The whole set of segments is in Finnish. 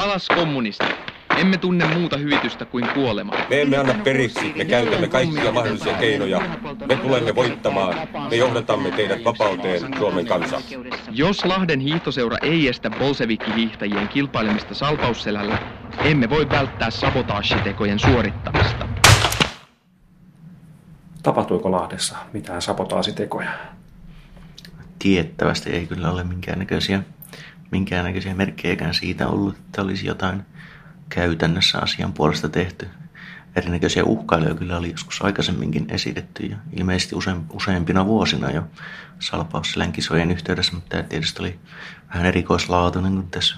Alas kommunistit. Emme tunne muuta hyvitystä kuin kuolema. Me emme anna periksi, me käytämme kaikkia mahdollisia keinoja. Me tulemme voittamaan, me johdatamme teidät vapauteen, Suomen kansa. Jos Lahden hiihtoseura ei estä bolsevikki-hiihtäjien kilpailemista salpausselällä, emme voi välttää sabotaasitekojen suorittamista. Tapahtuiko Lahdessa mitään sabotaasitekoja? Tiettävästi ei kyllä ole minkäännäköisiä, minkäännäköisiä merkkejäkään siitä ollut, että olisi jotain käytännössä asian puolesta tehty. Erinäköisiä uhkailuja kyllä oli joskus aikaisemminkin esitetty ja ilmeisesti use, useampina vuosina jo Salpausselän kisojen yhteydessä, mutta tämä tietysti oli vähän erikoislaatuinen, kun tässä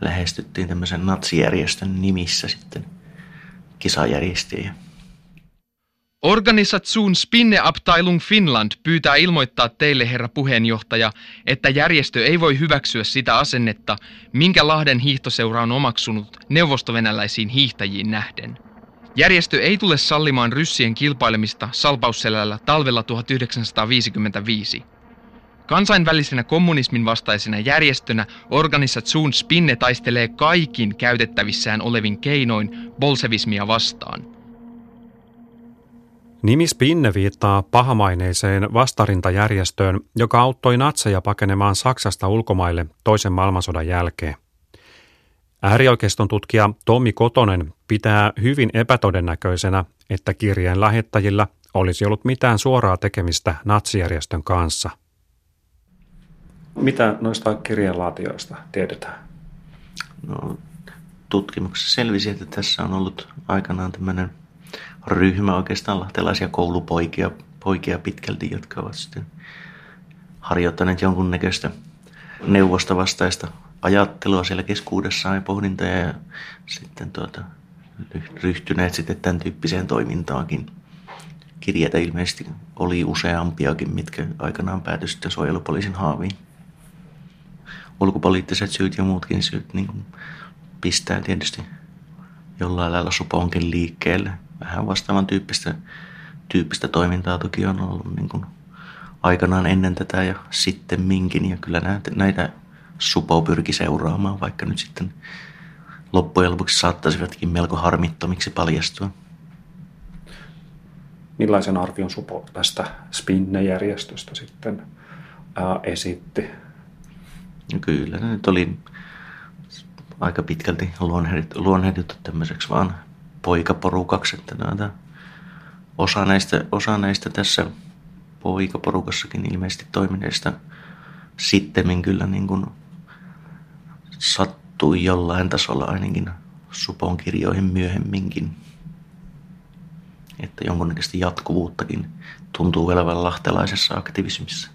lähestyttiin tämmöisen natsijärjestön nimissä sitten kisajärjestäjiä. Organisation Spinneabteilung Finland pyytää ilmoittaa teille, herra puheenjohtaja, että järjestö ei voi hyväksyä sitä asennetta, minkä Lahden hiihtoseura on omaksunut neuvostovenäläisiin hiihtäjiin nähden. Järjestö ei tule sallimaan ryssien kilpailemista salpausselällä talvella 1955. Kansainvälisenä kommunismin vastaisena järjestönä Organisation Spinne taistelee kaikin käytettävissään olevin keinoin bolsevismia vastaan – Nimi Spinne viittaa pahamaineiseen vastarintajärjestöön, joka auttoi natseja pakenemaan Saksasta ulkomaille toisen maailmansodan jälkeen. Äärioikeiston tutkija Tommi Kotonen pitää hyvin epätodennäköisenä, että kirjeen lähettäjillä olisi ollut mitään suoraa tekemistä natsijärjestön kanssa. Mitä noista kirjeenlaatioista tiedetään? No, tutkimuksessa selvisi, että tässä on ollut aikanaan tämmöinen – ryhmä oikeastaan lahtelaisia koulupoikia poikia pitkälti, jotka ovat sitten harjoittaneet jonkunnäköistä neuvostovastaista ajattelua siellä keskuudessaan ja pohdintaa ja sitten tuota, ryhtyneet sitten tämän tyyppiseen toimintaankin. Kirjeitä ilmeisesti oli useampiakin, mitkä aikanaan päätyi sitten suojelupoliisin haaviin. Ulkopoliittiset syyt ja muutkin syyt niin pistää tietysti jollain lailla suponkin liikkeelle – vähän vastaavan tyyppistä, tyyppistä toimintaa toki on ollut niin kuin aikanaan ennen tätä ja sitten minkin. Ja kyllä näitä, näitä Supo pyrki seuraamaan, vaikka nyt sitten loppujen lopuksi saattaisivatkin melko harmittomiksi paljastua. Millaisen arvion Supo tästä Spinne-järjestöstä sitten ää, esitti? No kyllä, ne nyt oli aika pitkälti luonnehdittu tämmöiseksi vaan poikaporukaksi, että noita, osa, näistä, osa näistä tässä poikaporukassakin ilmeisesti toimineista sittemmin kyllä niin kuin sattui jollain tasolla ainakin Supon kirjoihin myöhemminkin. Että jonkunnäköistä jatkuvuuttakin tuntuu olevan lahtelaisessa aktivismissa.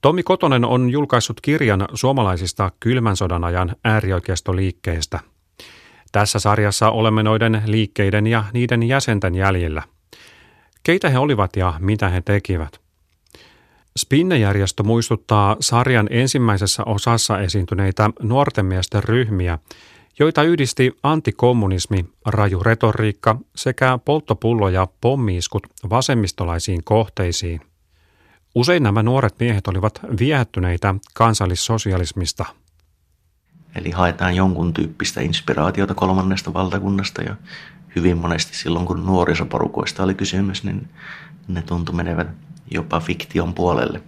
Tommi Kotonen on julkaissut kirjan suomalaisista kylmän sodan ajan äärioikeistoliikkeistä – tässä sarjassa olemme noiden liikkeiden ja niiden jäsenten jäljillä. Keitä he olivat ja mitä he tekivät? Spinne-järjestö muistuttaa sarjan ensimmäisessä osassa esiintyneitä nuorten miesten ryhmiä, joita yhdisti antikommunismi, raju retoriikka sekä polttopullo ja pommiiskut vasemmistolaisiin kohteisiin. Usein nämä nuoret miehet olivat viehättyneitä kansallissosialismista – Eli haetaan jonkun tyyppistä inspiraatiota kolmannesta valtakunnasta ja hyvin monesti silloin, kun nuorisoporukoista oli kysymys, niin ne tuntui menevän jopa fiktion puolelle.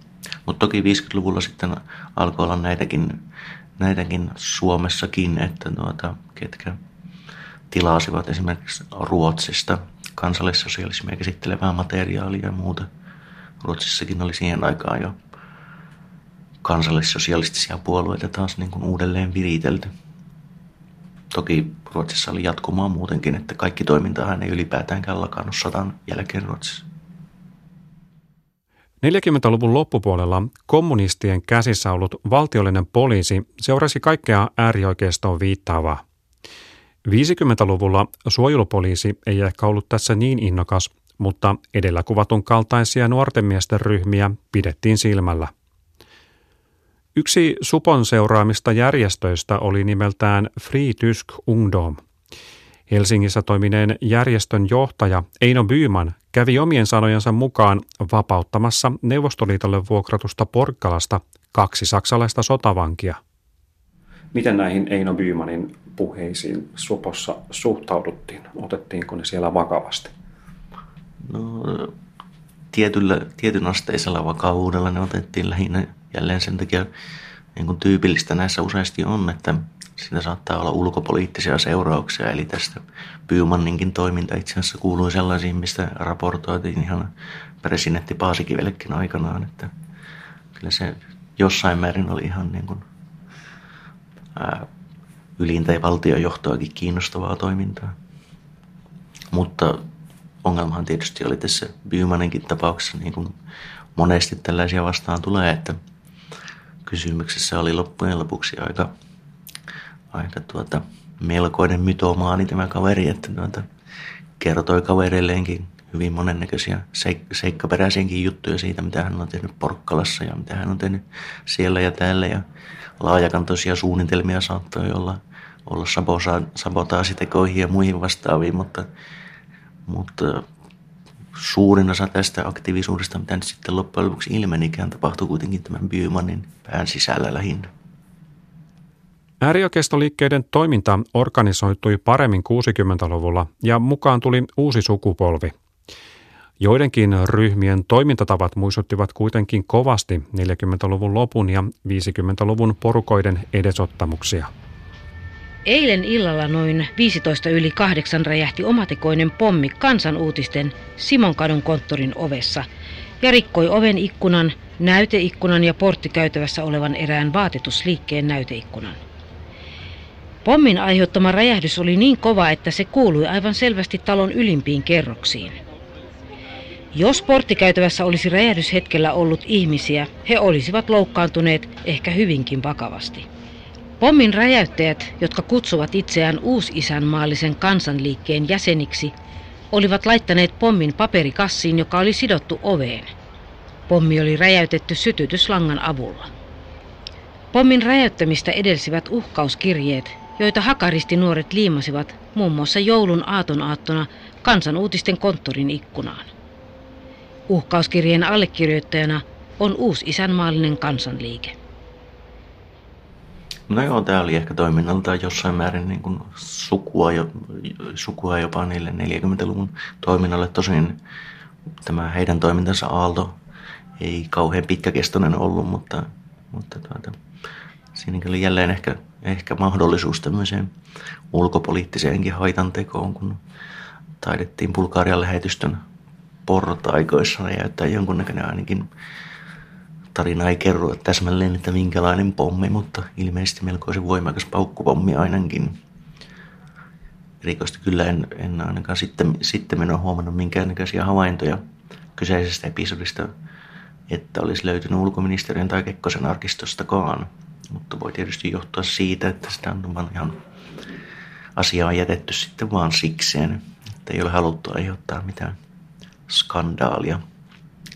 Mutta toki 50-luvulla sitten alkoi olla näitäkin, näitäkin Suomessakin, että tuota, ketkä tilasivat esimerkiksi Ruotsista kansallissosialismia käsittelevää materiaalia ja muuta. Ruotsissakin oli siihen aikaan jo kansallissosialistisia puolueita taas niin kuin uudelleen viritelty. Toki Ruotsissa oli jatkumaa muutenkin, että kaikki toimintahan ei ylipäätäänkään lakannut sodan jälkeen Ruotsissa. 40-luvun loppupuolella kommunistien käsissä ollut valtiollinen poliisi seurasi kaikkea äärioikeistoon viittaavaa. 50-luvulla suojelupoliisi ei ehkä ollut tässä niin innokas, mutta edellä kuvatun kaltaisia nuorten miesten ryhmiä pidettiin silmällä – Yksi Supon seuraamista järjestöistä oli nimeltään Free Tysk Ungdom. Helsingissä toimineen järjestön johtaja Eino Byyman kävi omien sanojensa mukaan vapauttamassa Neuvostoliitolle vuokratusta Porkkalasta kaksi saksalaista sotavankia. Miten näihin Eino Byymanin puheisiin Supossa suhtauduttiin? Otettiinko ne siellä vakavasti? No, tietyllä, tietyn asteisella vakavuudella ne otettiin lähinnä jälleen sen takia niin kuin tyypillistä näissä useasti on, että siinä saattaa olla ulkopoliittisia seurauksia. Eli tästä Bymanninkin toiminta itse asiassa kuului sellaisiin, mistä raportoitiin ihan presidentti Paasikivellekin aikanaan, että kyllä se jossain määrin oli ihan niin kuin, ää, ylintä ja valtiojohtoakin kiinnostavaa toimintaa. Mutta ongelmahan tietysti oli tässä Bymaninkin tapauksessa, niin kuin monesti tällaisia vastaan tulee, että kysymyksessä oli loppujen lopuksi aika, aika tuota, melkoinen mytomaani tämä kaveri, että tuota, kertoi kavereilleenkin hyvin monennäköisiä seik- seikkaperäisiäkin juttuja siitä, mitä hän on tehnyt Porkkalassa ja mitä hän on tehnyt siellä ja täällä. Ja laajakantoisia suunnitelmia saattoi olla, olla sabotaasitekoihin ja muihin vastaaviin, mutta, mutta suurin osa tästä aktiivisuudesta, mitä nyt sitten loppujen lopuksi ilmenikään, tapahtui kuitenkin tämän Bymanin pään sisällä lähinnä. Äärioikeistoliikkeiden toiminta organisoitui paremmin 60-luvulla ja mukaan tuli uusi sukupolvi. Joidenkin ryhmien toimintatavat muistuttivat kuitenkin kovasti 40-luvun lopun ja 50-luvun porukoiden edesottamuksia. Eilen illalla noin 15 yli kahdeksan räjähti omatekoinen pommi kansanuutisten Simonkadun konttorin ovessa ja rikkoi oven ikkunan, näyteikkunan ja porttikäytävässä olevan erään vaatetusliikkeen näyteikkunan. Pommin aiheuttama räjähdys oli niin kova, että se kuului aivan selvästi talon ylimpiin kerroksiin. Jos porttikäytävässä olisi räjähdyshetkellä ollut ihmisiä, he olisivat loukkaantuneet ehkä hyvinkin vakavasti. Pommin räjäyttäjät, jotka kutsuvat itseään uusisänmaallisen kansanliikkeen jäseniksi, olivat laittaneet pommin paperikassiin, joka oli sidottu oveen. Pommi oli räjäytetty sytytyslangan avulla. Pommin räjäyttämistä edelsivät uhkauskirjeet, joita hakaristi nuoret liimasivat muun muassa joulun aatonaattona kansanuutisten konttorin ikkunaan. Uhkauskirjeen allekirjoittajana on uusi isänmaallinen kansanliike. No joo, tämä oli ehkä toiminnaltaan jossain määrin niin kuin sukua, jo, sukua jopa niille 40-luvun toiminnalle. Tosin tämä heidän toimintansa aalto ei kauhean pitkäkestoinen ollut, mutta, mutta tuota, siinä oli jälleen ehkä, ehkä mahdollisuus tämmöiseen ulkopoliittiseenkin haitantekoon, kun taidettiin Bulgarian lähetystön portaikoissa näyttää jonkunnäköinen ainakin tarina ei kerro täsmälleen, että minkälainen pommi, mutta ilmeisesti melkoisen voimakas paukkupommi ainakin. Erikoisesti kyllä en, en ainakaan sitten, sitten ole huomannut minkäännäköisiä havaintoja kyseisestä episodista, että olisi löytynyt ulkoministeriön tai Kekkosen arkistostakaan. Mutta voi tietysti johtua siitä, että sitä on vaan ihan asiaa jätetty sitten vaan sikseen, että ei ole haluttu aiheuttaa mitään skandaalia.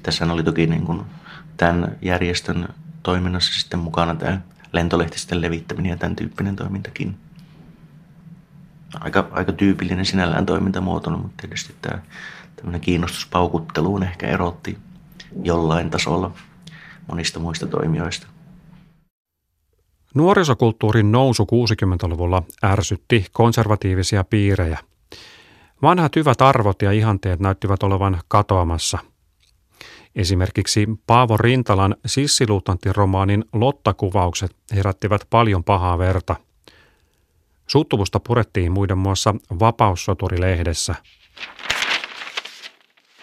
Tässä oli toki niin kuin tämän järjestön toiminnassa sitten mukana tämä lentolehtisten levittäminen ja tämän tyyppinen toimintakin. Aika, aika tyypillinen sinällään toimintamuoto, mutta tietysti tämä tämmöinen kiinnostus paukutteluun ehkä erotti jollain tasolla monista muista toimijoista. Nuorisokulttuurin nousu 60-luvulla ärsytti konservatiivisia piirejä. Vanhat hyvät arvot ja ihanteet näyttivät olevan katoamassa – Esimerkiksi Paavo Rintalan sissiluutnantti-romaanin Lotta-kuvaukset herättivät paljon pahaa verta. Suuttumusta purettiin muiden muassa Vapaussoturi-lehdessä.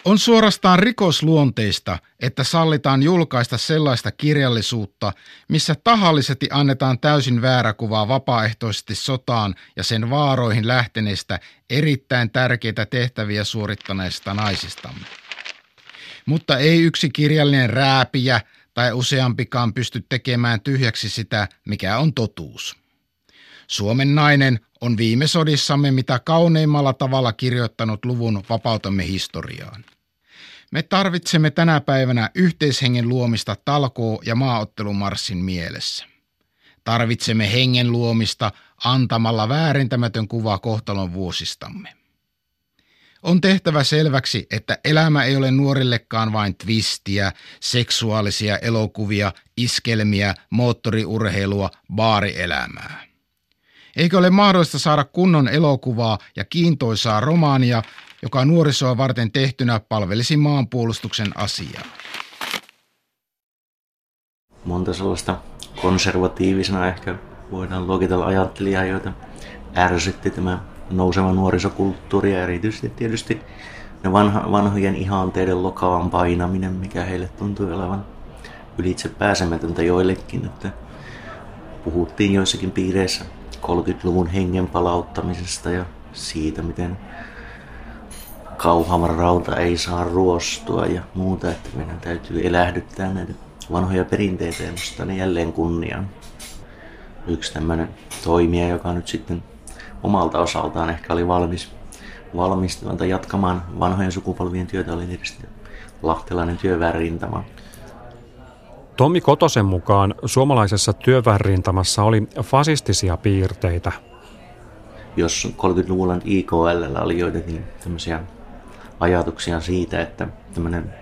On suorastaan rikosluonteista, että sallitaan julkaista sellaista kirjallisuutta, missä tahallisesti annetaan täysin väärä kuva vapaaehtoisesti sotaan ja sen vaaroihin lähteneistä erittäin tärkeitä tehtäviä suorittaneista naisistamme mutta ei yksi kirjallinen rääpiä tai useampikaan pysty tekemään tyhjäksi sitä, mikä on totuus. Suomen nainen on viime sodissamme mitä kauneimmalla tavalla kirjoittanut luvun vapautamme historiaan. Me tarvitsemme tänä päivänä yhteishengen luomista talkoo- ja maaottelumarssin mielessä. Tarvitsemme hengen luomista antamalla väärintämätön kuva kohtalon vuosistamme. On tehtävä selväksi, että elämä ei ole nuorillekaan vain twistiä, seksuaalisia elokuvia, iskelmiä, moottoriurheilua, baarielämää. Eikö ole mahdollista saada kunnon elokuvaa ja kiintoisaa romaania, joka nuorisoa varten tehtynä palvelisi maanpuolustuksen asiaa? Monta sellaista konservatiivisena ehkä voidaan luokitella ajattelijaa, joita ärsytti tämä nouseva nuorisokulttuuri ja erityisesti tietysti ne vanha, vanhojen ihanteiden lokavan painaminen, mikä heille tuntui olevan ylitse pääsemätöntä joillekin. Että puhuttiin joissakin piireissä 30-luvun hengen palauttamisesta ja siitä, miten kauhavan rauta ei saa ruostua ja muuta, että meidän täytyy elähdyttää näitä vanhoja perinteitä ja nostaa ne jälleen kunniaan. Yksi tämmöinen toimija, joka nyt sitten omalta osaltaan ehkä oli valmis, valmis tuota jatkamaan vanhojen sukupolvien työtä, oli tietysti lahtelainen työväenrintama. Tommi Kotosen mukaan suomalaisessa työväenrintamassa oli fasistisia piirteitä. Jos 30-luvulla IKL oli joitakin tämmöisiä ajatuksia siitä, että tämmöinen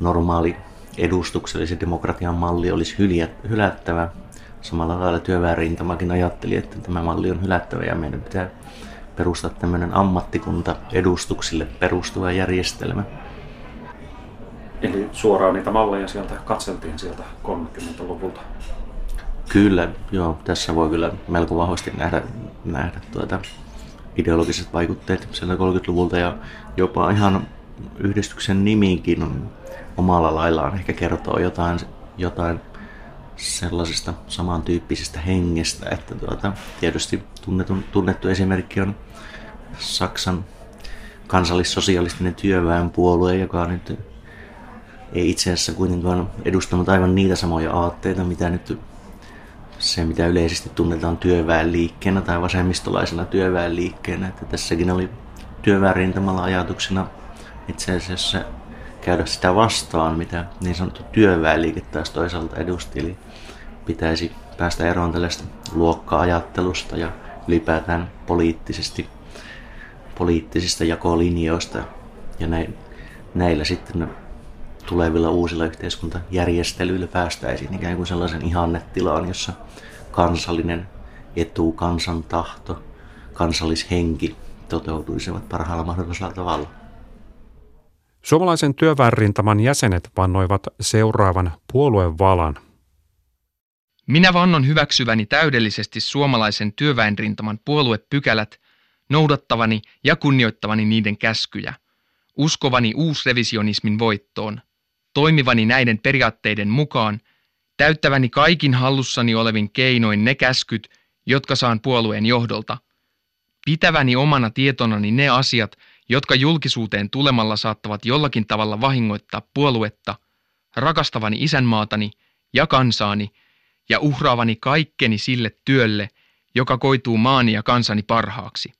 normaali edustuksellisen demokratian malli olisi hylättävä, samalla lailla työväenrintamakin ajatteli, että tämä malli on hylättävä ja meidän pitää perustaa tämmöinen ammattikunta edustuksille perustuva järjestelmä. Eli suoraan niitä malleja sieltä katseltiin sieltä 30-luvulta. Kyllä, joo. Tässä voi kyllä melko vahvasti nähdä, nähdä tuota ideologiset vaikutteet sieltä 30-luvulta ja jopa ihan yhdistyksen nimikin on omalla laillaan ehkä kertoo jotain, jotain sellaisesta samantyyppisestä hengestä, että tuota, tietysti tunnettu, tunnettu esimerkki on Saksan kansallissosialistinen työväenpuolue, joka nyt ei itse asiassa kuitenkaan edustanut aivan niitä samoja aatteita, mitä nyt se, mitä yleisesti tunnetaan työväenliikkeenä tai vasemmistolaisena työväenliikkeenä. Että tässäkin oli työväenrintamalla ajatuksena itse asiassa käydä sitä vastaan, mitä niin sanottu työväenliike taas toisaalta edusti. Eli pitäisi päästä eroon tällaista luokka-ajattelusta ja ylipäätään poliittisesti, poliittisista jakolinjoista. Ja näin, näillä sitten tulevilla uusilla yhteiskuntajärjestelyillä päästäisiin ikään kuin sellaisen ihannetilaan, jossa kansallinen etu, kansan tahto, kansallishenki toteutuisivat parhaalla mahdollisella tavalla. Suomalaisen työväenrintaman jäsenet vannoivat seuraavan puoluevalan. Minä vannon hyväksyväni täydellisesti suomalaisen työväenrintaman puoluepykälät, noudattavani ja kunnioittavani niiden käskyjä, uskovani uusrevisionismin voittoon, toimivani näiden periaatteiden mukaan, täyttäväni kaikin hallussani olevin keinoin ne käskyt, jotka saan puolueen johdolta, pitäväni omana tietonani ne asiat, jotka julkisuuteen tulemalla saattavat jollakin tavalla vahingoittaa puoluetta, rakastavani isänmaatani ja kansaani ja uhraavani kaikkeni sille työlle, joka koituu maani ja kansani parhaaksi.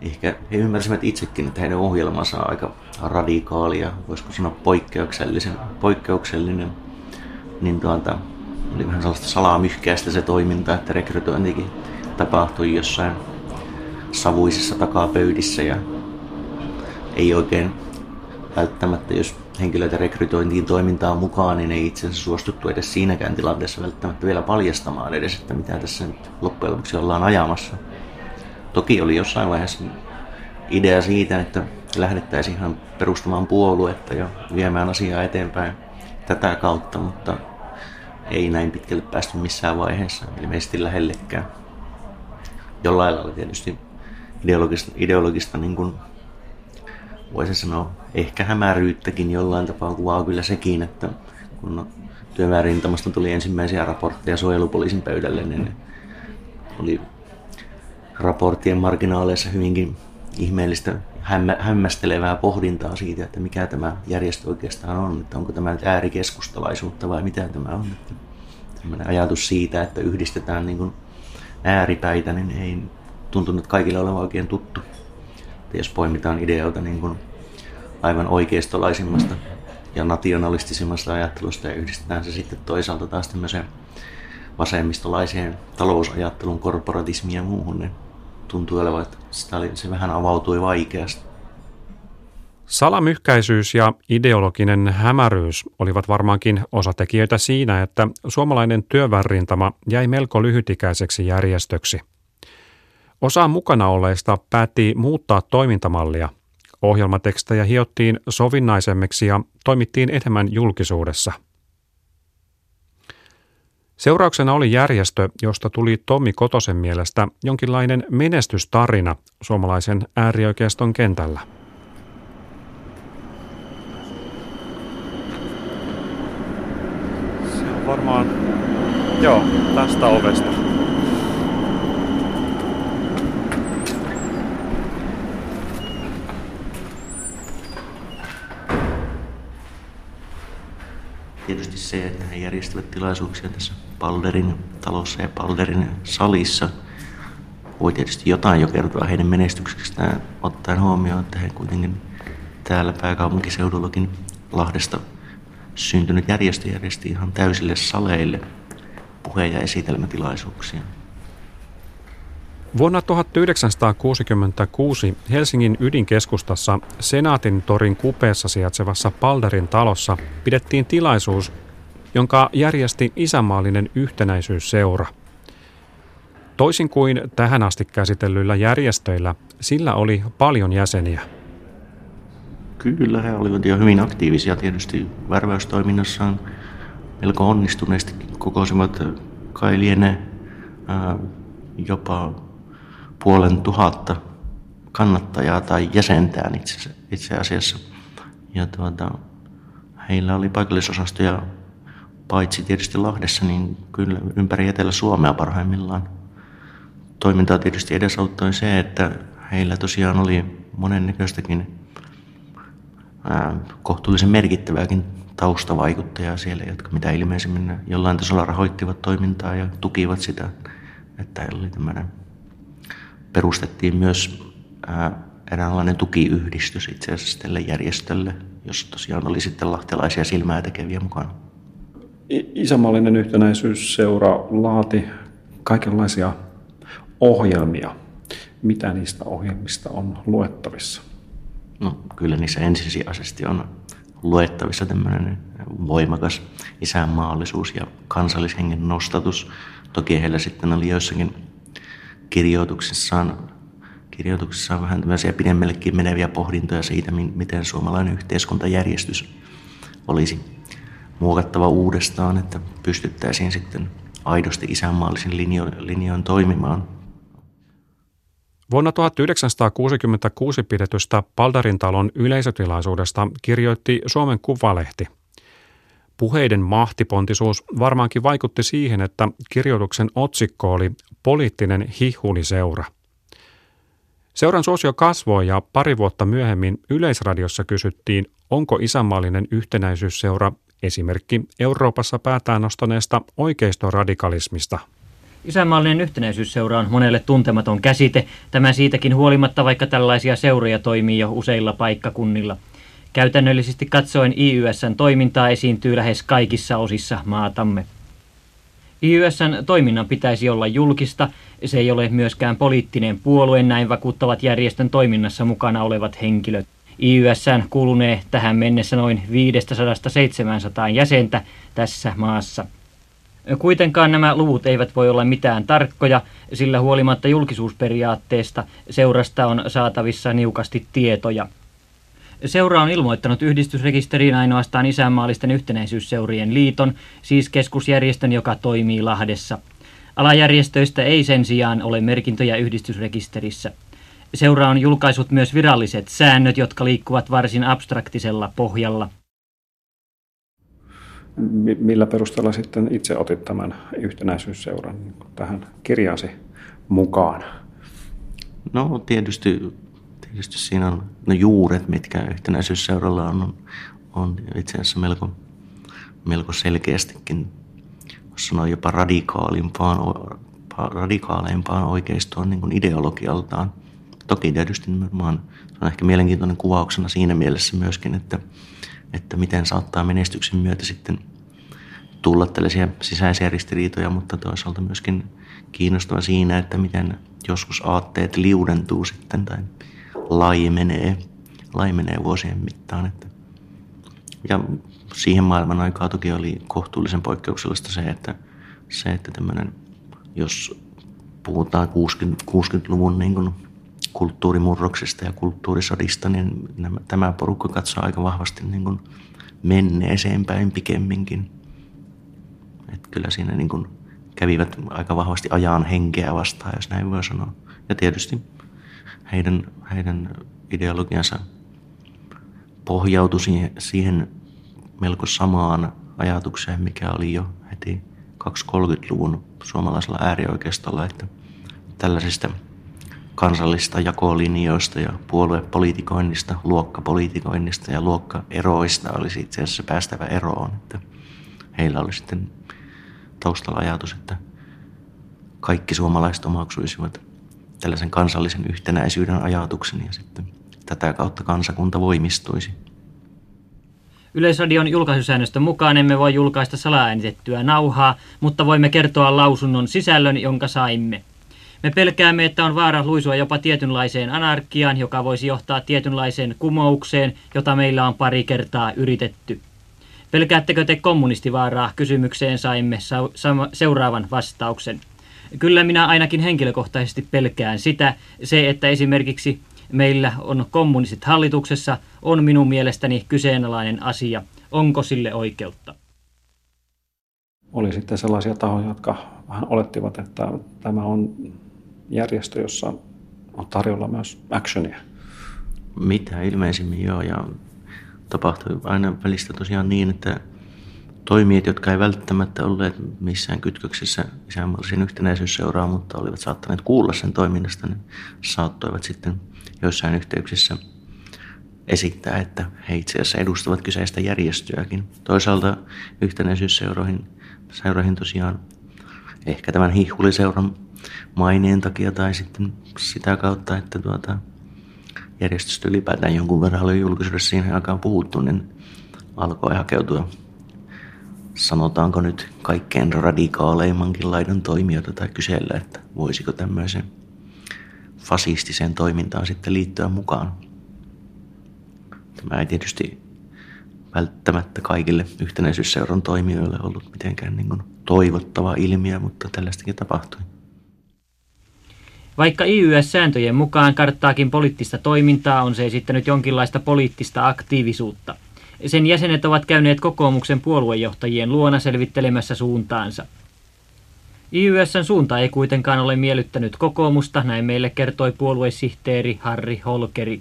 Ehkä he ymmärsivät itsekin, että heidän ohjelmansa on aika radikaalia, voisiko sanoa poikkeuksellisen, poikkeuksellinen, niin tuota, oli vähän sellaista salamyhkäistä se toiminta, että rekrytointikin tapahtui jossain savuisissa takapöydissä ja ei oikein välttämättä, jos henkilöitä rekrytointiin toimintaan mukaan, niin ei itse asiassa suostuttu edes siinäkään tilanteessa välttämättä vielä paljastamaan edes, että mitä tässä nyt loppujen lopuksi ollaan ajamassa. Toki oli jossain vaiheessa idea siitä, että lähdettäisiin ihan perustamaan puoluetta ja viemään asiaa eteenpäin tätä kautta, mutta ei näin pitkälle päästy missään vaiheessa, ilmeisesti lähellekään. Jollain lailla tietysti ideologista, ideologista niin kuin voisin sanoa, ehkä hämäryyttäkin jollain tapaa kuvaa kyllä sekin, että kun työväenrintamasta tuli ensimmäisiä raportteja suojelupoliisin pöydälle, niin oli raporttien marginaaleissa hyvinkin ihmeellistä hämmä, hämmästelevää pohdintaa siitä, että mikä tämä järjestö oikeastaan on, että onko tämä nyt äärikeskustalaisuutta vai mitä tämä on. Että ajatus siitä, että yhdistetään niin kuin ääripäitä, niin ei tuntunut kaikille olevan oikein tuttu. Että jos poimitaan ideoita niin kuin aivan oikeistolaisimmasta ja nationalistisimmasta ajattelusta ja yhdistetään se sitten toisaalta taas tämmöiseen vasemmistolaiseen talousajattelun, korporatismiin ja muuhun, niin tuntui olevan, että sitä oli, se vähän avautui vaikeasti. Salamyhkäisyys ja ideologinen hämäryys olivat varmaankin osatekijöitä siinä, että suomalainen työvärrintama jäi melko lyhytikäiseksi järjestöksi. Osa mukana olleista päätti muuttaa toimintamallia. Ohjelmatekstejä hiottiin sovinnaisemmiksi ja toimittiin enemmän julkisuudessa. Seurauksena oli järjestö, josta tuli Tommi Kotosen mielestä jonkinlainen menestystarina suomalaisen äärioikeiston kentällä. varmaan, joo, tästä ovesta. Tietysti se, että he järjestävät tilaisuuksia tässä Palderin talossa ja Palderin salissa, voi tietysti jotain jo kertoa heidän menestyksestään, ottaen huomioon, että he kuitenkin täällä pääkaupunkiseudullakin Lahdesta syntynyt järjestö järjesti ihan täysille saleille puhe- ja esitelmätilaisuuksia. Vuonna 1966 Helsingin ydinkeskustassa Senaatin torin kupeessa sijaitsevassa Palderin talossa pidettiin tilaisuus, jonka järjesti isänmaallinen yhtenäisyysseura. Toisin kuin tähän asti käsitellyillä järjestöillä, sillä oli paljon jäseniä. Kyllä, he olivat jo hyvin aktiivisia tietysti värväystoiminnassaan. Melko onnistuneesti kokosivat kai jopa puolen tuhatta kannattajaa tai jäsentään itse, itse asiassa. Ja tuota, heillä oli paikallisosastoja paitsi tietysti Lahdessa, niin kyllä ympäri Etelä-Suomea parhaimmillaan. Toimintaa tietysti edesauttoi se, että heillä tosiaan oli monennäköistäkin kohtuullisen merkittävääkin taustavaikuttajaa siellä, jotka mitä ilmeisimmin jollain tasolla rahoittivat toimintaa ja tukivat sitä. Että heillä oli tämmöinen, perustettiin myös ää, eräänlainen tukiyhdistys itse asiassa tälle järjestölle, jossa tosiaan oli sitten lahtelaisia silmää tekeviä mukana. Isämallinen yhtenäisyysseura laati kaikenlaisia ohjelmia. Mitä niistä ohjelmista on luettavissa? No, kyllä niissä ensisijaisesti on luettavissa tämmöinen voimakas isänmaallisuus ja kansallishengen nostatus. Toki heillä sitten oli joissakin kirjoituksissaan, kirjoituksissaan vähän tämmöisiä pidemmällekin meneviä pohdintoja siitä, miten suomalainen yhteiskuntajärjestys olisi muokattava uudestaan, että pystyttäisiin sitten aidosti isänmaallisin linjoin, linjoin toimimaan Vuonna 1966 pidetystä Paldarin talon yleisötilaisuudesta kirjoitti Suomen Kuvalehti. Puheiden mahtipontisuus varmaankin vaikutti siihen, että kirjoituksen otsikko oli Poliittinen hihuliseura. Seuran suosio kasvoi ja pari vuotta myöhemmin Yleisradiossa kysyttiin, onko isänmaallinen yhtenäisyysseura esimerkki Euroopassa päätään nostaneesta oikeistoradikalismista – Isänmaallinen yhtenäisyysseura on monelle tuntematon käsite, tämä siitäkin huolimatta, vaikka tällaisia seuroja toimii jo useilla paikkakunnilla. Käytännöllisesti katsoen IYSn toimintaa esiintyy lähes kaikissa osissa maatamme. IYSn toiminnan pitäisi olla julkista, se ei ole myöskään poliittinen puolue, näin vakuuttavat järjestön toiminnassa mukana olevat henkilöt. IYSn kuulunee tähän mennessä noin 500-700 jäsentä tässä maassa. Kuitenkaan nämä luvut eivät voi olla mitään tarkkoja, sillä huolimatta julkisuusperiaatteesta seurasta on saatavissa niukasti tietoja. Seura on ilmoittanut yhdistysrekisteriin ainoastaan isänmaallisten yhtenäisyysseurien liiton, siis keskusjärjestön, joka toimii Lahdessa. Alajärjestöistä ei sen sijaan ole merkintöjä yhdistysrekisterissä. Seura on julkaisut myös viralliset säännöt, jotka liikkuvat varsin abstraktisella pohjalla millä perusteella sitten itse otit tämän yhtenäisyysseuran tähän kirjasi mukaan? No tietysti, tietysti siinä on ne juuret, mitkä yhtenäisyysseuralla on, on itse asiassa melko, melko selkeästikin, jos sanoo jopa radikaalimpaan, radikaaleimpaan oikeistoon niin kuin ideologialtaan. Toki tietysti nimenomaan se on ehkä mielenkiintoinen kuvauksena siinä mielessä myöskin, että että miten saattaa menestyksen myötä sitten tulla tällaisia sisäisiä ristiriitoja, mutta toisaalta myöskin kiinnostava siinä, että miten joskus aatteet liudentuu sitten tai laimenee, laimenee vuosien mittaan. Että. Ja siihen maailman aikaa toki oli kohtuullisen poikkeuksellista se, että, se, että tämmöinen, jos puhutaan 60, 60-luvun niin kuin ja kulttuurisodista, niin nämä, tämä porukka katsoo aika vahvasti niin kuin menneeseen päin pikemminkin. Et kyllä siinä niin kuin kävivät aika vahvasti ajan henkeä vastaan, jos näin voi sanoa. Ja tietysti heidän, heidän ideologiansa pohjautui siihen, siihen melko samaan ajatukseen, mikä oli jo heti 230-luvun suomalaisella äärioikeistolla, että tällaisista kansallista jakolinjoista ja puoluepolitikoinnista, luokkapolitikoinnista ja luokkaeroista olisi itse asiassa päästävä eroon. Että heillä oli sitten taustalla ajatus, että kaikki suomalaiset omaksuisivat tällaisen kansallisen yhtenäisyyden ajatuksen ja sitten tätä kautta kansakunta voimistuisi. Yleisradion julkaisusäännöstön mukaan emme voi julkaista salaäänitettyä nauhaa, mutta voimme kertoa lausunnon sisällön, jonka saimme. Me pelkäämme, että on vaara luisua jopa tietynlaiseen anarkiaan, joka voisi johtaa tietynlaiseen kumoukseen, jota meillä on pari kertaa yritetty. Pelkäättekö te kommunistivaaraa? Kysymykseen saimme seuraavan vastauksen. Kyllä minä ainakin henkilökohtaisesti pelkään sitä, se, että esimerkiksi meillä on kommunistit hallituksessa, on minun mielestäni kyseenalainen asia. Onko sille oikeutta? Oli sitten sellaisia tahoja, jotka vähän olettivat, että tämä on järjestö, jossa on tarjolla myös actionia. Mitä ilmeisimmin joo, ja tapahtui aina välistä tosiaan niin, että toimijat, jotka ei välttämättä olleet missään kytköksissä isänmaallisen yhtenäisyysseuraa, mutta olivat saattaneet kuulla sen toiminnasta, niin saattoivat sitten joissain yhteyksissä esittää, että he itse asiassa edustavat kyseistä järjestöäkin. Toisaalta yhtenäisyysseuroihin seuroihin tosiaan ehkä tämän hihhuliseuran maineen takia tai sitten sitä kautta, että tuota, järjestöstä ylipäätään jonkun verran oli julkisuudessa siihen aikaan puhuttu, niin alkoi hakeutua sanotaanko nyt kaikkein radikaaleimmankin laidan toimijoita tai kysellä, että voisiko tämmöisen fasistiseen toimintaan sitten liittyä mukaan. Tämä ei tietysti välttämättä kaikille yhtenäisyysseuran toimijoille ollut mitenkään niin kuin toivottava ilmiö, mutta tällaistakin tapahtui. Vaikka IYS-sääntöjen mukaan karttaakin poliittista toimintaa, on se esittänyt jonkinlaista poliittista aktiivisuutta. Sen jäsenet ovat käyneet kokoomuksen puoluejohtajien luona selvittelemässä suuntaansa. IYSn suunta ei kuitenkaan ole miellyttänyt kokoomusta, näin meille kertoi puoluesihteeri Harri Holkeri.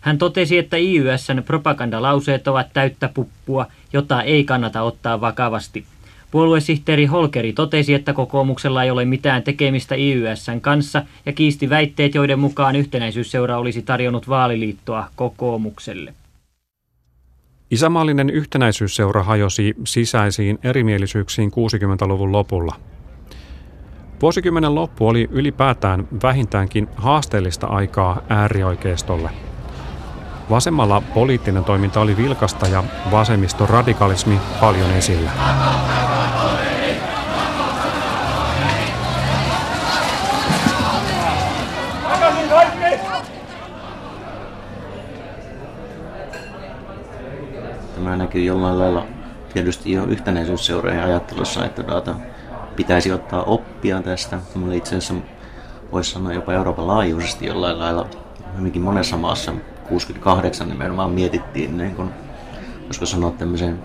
Hän totesi, että IYSn propagandalauseet ovat täyttä puppua, jota ei kannata ottaa vakavasti. Puoluesihteeri Holkeri totesi, että kokoomuksella ei ole mitään tekemistä IYSn kanssa ja kiisti väitteet, joiden mukaan yhtenäisyysseura olisi tarjonnut vaaliliittoa kokoomukselle. Isämaallinen yhtenäisyysseura hajosi sisäisiin erimielisyyksiin 60-luvun lopulla. Vuosikymmenen loppu oli ylipäätään vähintäänkin haasteellista aikaa äärioikeistolle – Vasemmalla poliittinen toiminta oli vilkasta ja vasemmiston radikalismi paljon esillä. Tämä näkyy jollain lailla tietysti jo yhtenäisyysseurojen ajattelussa, että data pitäisi ottaa oppia tästä. Tämä itse asiassa voisi sanoa jopa Euroopan laajuisesti jollain lailla hyvinkin monessa maassa 68 nimenomaan mietittiin, niin kun, koska sanoa tämmöisen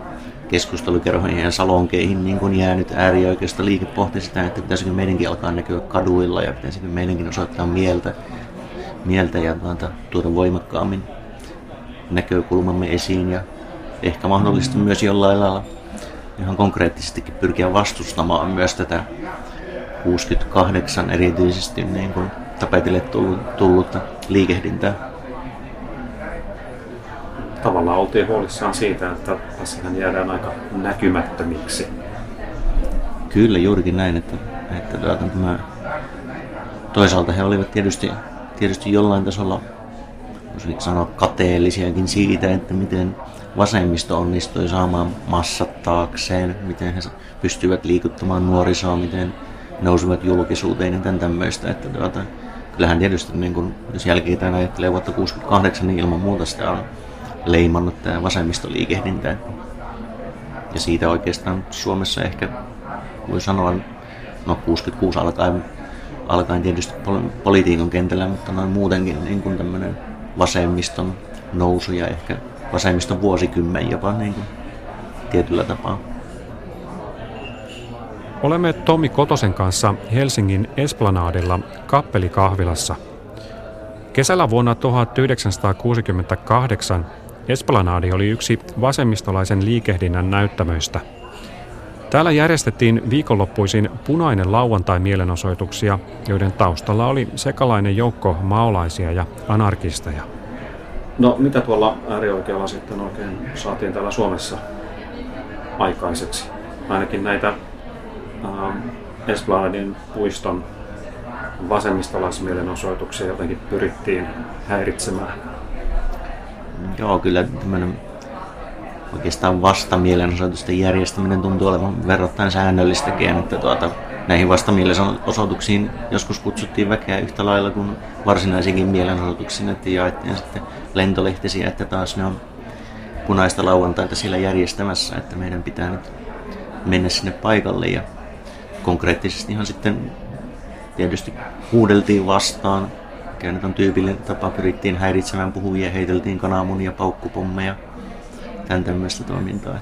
keskustelukerhoihin ja salonkeihin niin kun jäänyt äärioikeisto liike pohti sitä, että pitäisikö meidänkin alkaa näkyä kaduilla ja pitäisikö meidänkin osoittaa mieltä, mieltä ja tuota, tuoda voimakkaammin näkökulmamme esiin ja ehkä mahdollisesti myös jollain lailla ihan konkreettisestikin pyrkiä vastustamaan myös tätä 68 erityisesti niin kuin tapetille tullutta liikehdintää tavallaan oltiin huolissaan siitä, että tässähän jäädään aika näkymättömiksi. Kyllä, juurikin näin, että, että tuota, tämä, toisaalta he olivat tietysti, tietysti jollain tasolla voisin sanoa kateellisiakin siitä, että miten vasemmisto onnistui saamaan massat taakseen, miten he pystyvät liikuttamaan nuorisoa, miten nousivat julkisuuteen ja tämän tämmöistä. Että tuota, kyllähän tietysti, niin kun, jos jälkikäteen ajattelee vuotta 68, niin ilman muuta sitä on leimannut tämä vasemmistoliikehdintä. Ja siitä oikeastaan Suomessa ehkä voi sanoa, no 66 alkaen, alkaen tietysti politiikan kentällä, mutta noin muutenkin niin kuin tämmöinen vasemmiston nousu ja ehkä vasemmiston vuosikymmen jopa niin kuin tietyllä tapaa. Olemme Tomi Kotosen kanssa Helsingin Esplanadilla kappelikahvilassa. Kesällä vuonna 1968 Esplanadi oli yksi vasemmistolaisen liikehdinnän näyttämöistä. Täällä järjestettiin viikonloppuisin punainen lauantai-mielenosoituksia, joiden taustalla oli sekalainen joukko maolaisia ja anarkisteja. No mitä tuolla äärioikealla sitten oikein saatiin täällä Suomessa aikaiseksi? Ainakin näitä äh, Esplanadin puiston vasemmistolaismielenosoituksia jotenkin pyrittiin häiritsemään. Joo, kyllä tämmöinen oikeastaan vastamielenosoitusten järjestäminen tuntuu olevan verrattain säännöllistäkin, että tuota, näihin vastamielenosoituksiin joskus kutsuttiin väkeä yhtä lailla kuin varsinaisiinkin mielenosoituksiin, että jaettiin sitten lentolehtisiä, että taas ne on punaista lauantaita siellä järjestämässä, että meidän pitää nyt mennä sinne paikalle ja konkreettisesti ihan sitten tietysti huudeltiin vastaan. Mikä nyt on tyypillinen tapa, pyrittiin häiritsemään puhujia, heiteltiin kananmunia, paukkupommeja, tämän tämmöistä toimintaa.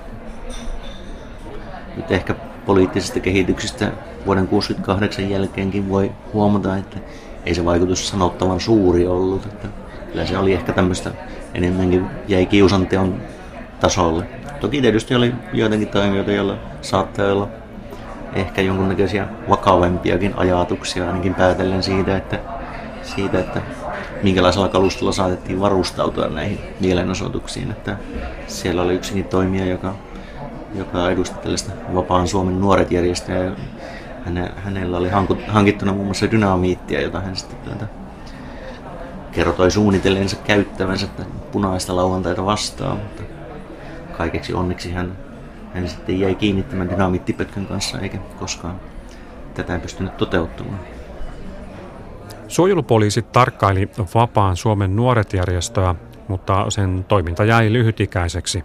Nyt ehkä poliittisesta kehityksestä vuoden 1968 jälkeenkin voi huomata, että ei se vaikutus sanottavan suuri ollut. Että kyllä se oli ehkä tämmöistä enemmänkin jäi kiusanteon tasolle. Toki tietysti oli joitakin toimijoita, joilla saattaa olla ehkä jonkunnäköisiä vakavempiakin ajatuksia, ainakin päätellen siitä, että, siitä, että minkälaisella kalustolla saatettiin varustautua näihin mielenosoituksiin. Että siellä oli yksikin toimija, joka, joka edusti tällaista Vapaan Suomen nuoret järjestöä. Häne, hänellä oli hankittuna muun muassa dynamiittia, jota hän sitten tuota, kertoi suunnitelleensa käyttävänsä punaista lauantaita vastaan. Mutta kaikeksi onneksi hän hän sitten jäi kiinni tämän dynamiittipötkön kanssa eikä koskaan tätä ei pystynyt toteuttamaan. Suojelupoliisi tarkkaili Vapaan Suomen nuoret järjestöä, mutta sen toiminta jäi lyhytikäiseksi.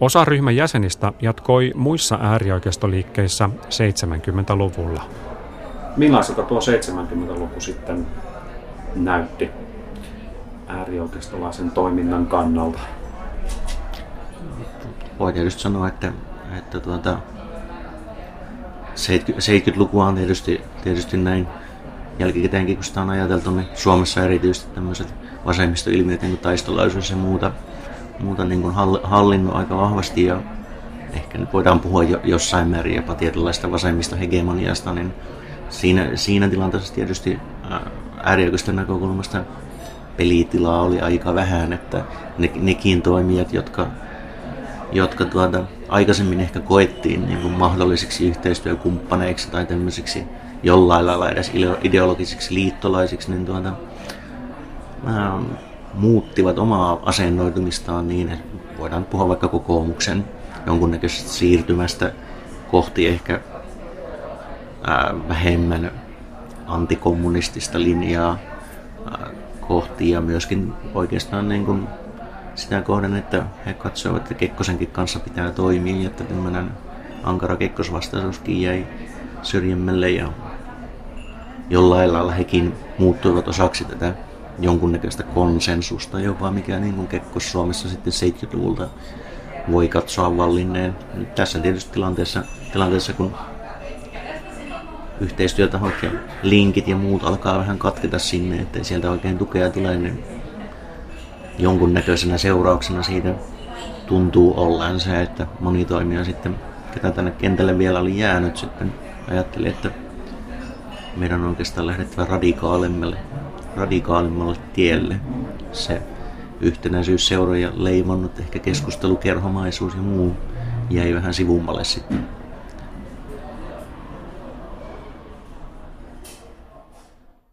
Osa ryhmän jäsenistä jatkoi muissa äärioikeistoliikkeissä 70-luvulla. Millaiselta tuo 70-luku sitten näytti äärioikeistolaisen toiminnan kannalta? voi tietysti sanoa, että, että tuota, 70-lukua on tietysti, tietysti näin jälkikäteenkin, kun sitä on ajateltu, niin Suomessa erityisesti tämmöiset vasemmistoilmiöt, niin kuin taistolaisuus ja muuta, muuta niin kuin hallinnut aika vahvasti ja ehkä nyt voidaan puhua jo, jossain määrin jopa tietynlaista vasemmista hegemoniasta, niin siinä, siinä tilanteessa tietysti äärioikeiston näkökulmasta pelitilaa oli aika vähän, että ne, nekin toimijat, jotka jotka tuota, aikaisemmin ehkä koettiin niin kuin mahdollisiksi yhteistyökumppaneiksi tai tämmöisiksi jollain lailla edes ideologisiksi liittolaisiksi, niin tuota, muuttivat omaa asennoitumistaan niin, että voidaan puhua vaikka kokoomuksen jonkunnäköisestä siirtymästä kohti ehkä ää, vähemmän antikommunistista linjaa ää, kohti ja myöskin oikeastaan niin kuin sitä kohden, että he katsoivat, että Kekkosenkin kanssa pitää toimia, että tämmöinen ankara kekkosvastaisuuskin jäi syrjemmälle ja jollain lailla hekin muuttuivat osaksi tätä jonkunnäköistä konsensusta jopa, mikä niin kuin Kekkos Suomessa sitten 70-luvulta voi katsoa vallinneen. Nyt tässä tietysti tilanteessa, tilanteessa kun yhteistyötahot ja linkit ja muut alkaa vähän katketa sinne, ettei sieltä oikein tukea tule, niin jonkunnäköisenä seurauksena siitä tuntuu olleen se, että moni toimija sitten, ketä tänne kentälle vielä oli jäänyt, sitten ajatteli, että meidän on oikeastaan lähdettävä radikaalimmalle, radikaalimmalle tielle. Se yhtenäisyys seuroja leimannut, ehkä keskustelukerhomaisuus ja muu jäi vähän sivummalle sitten.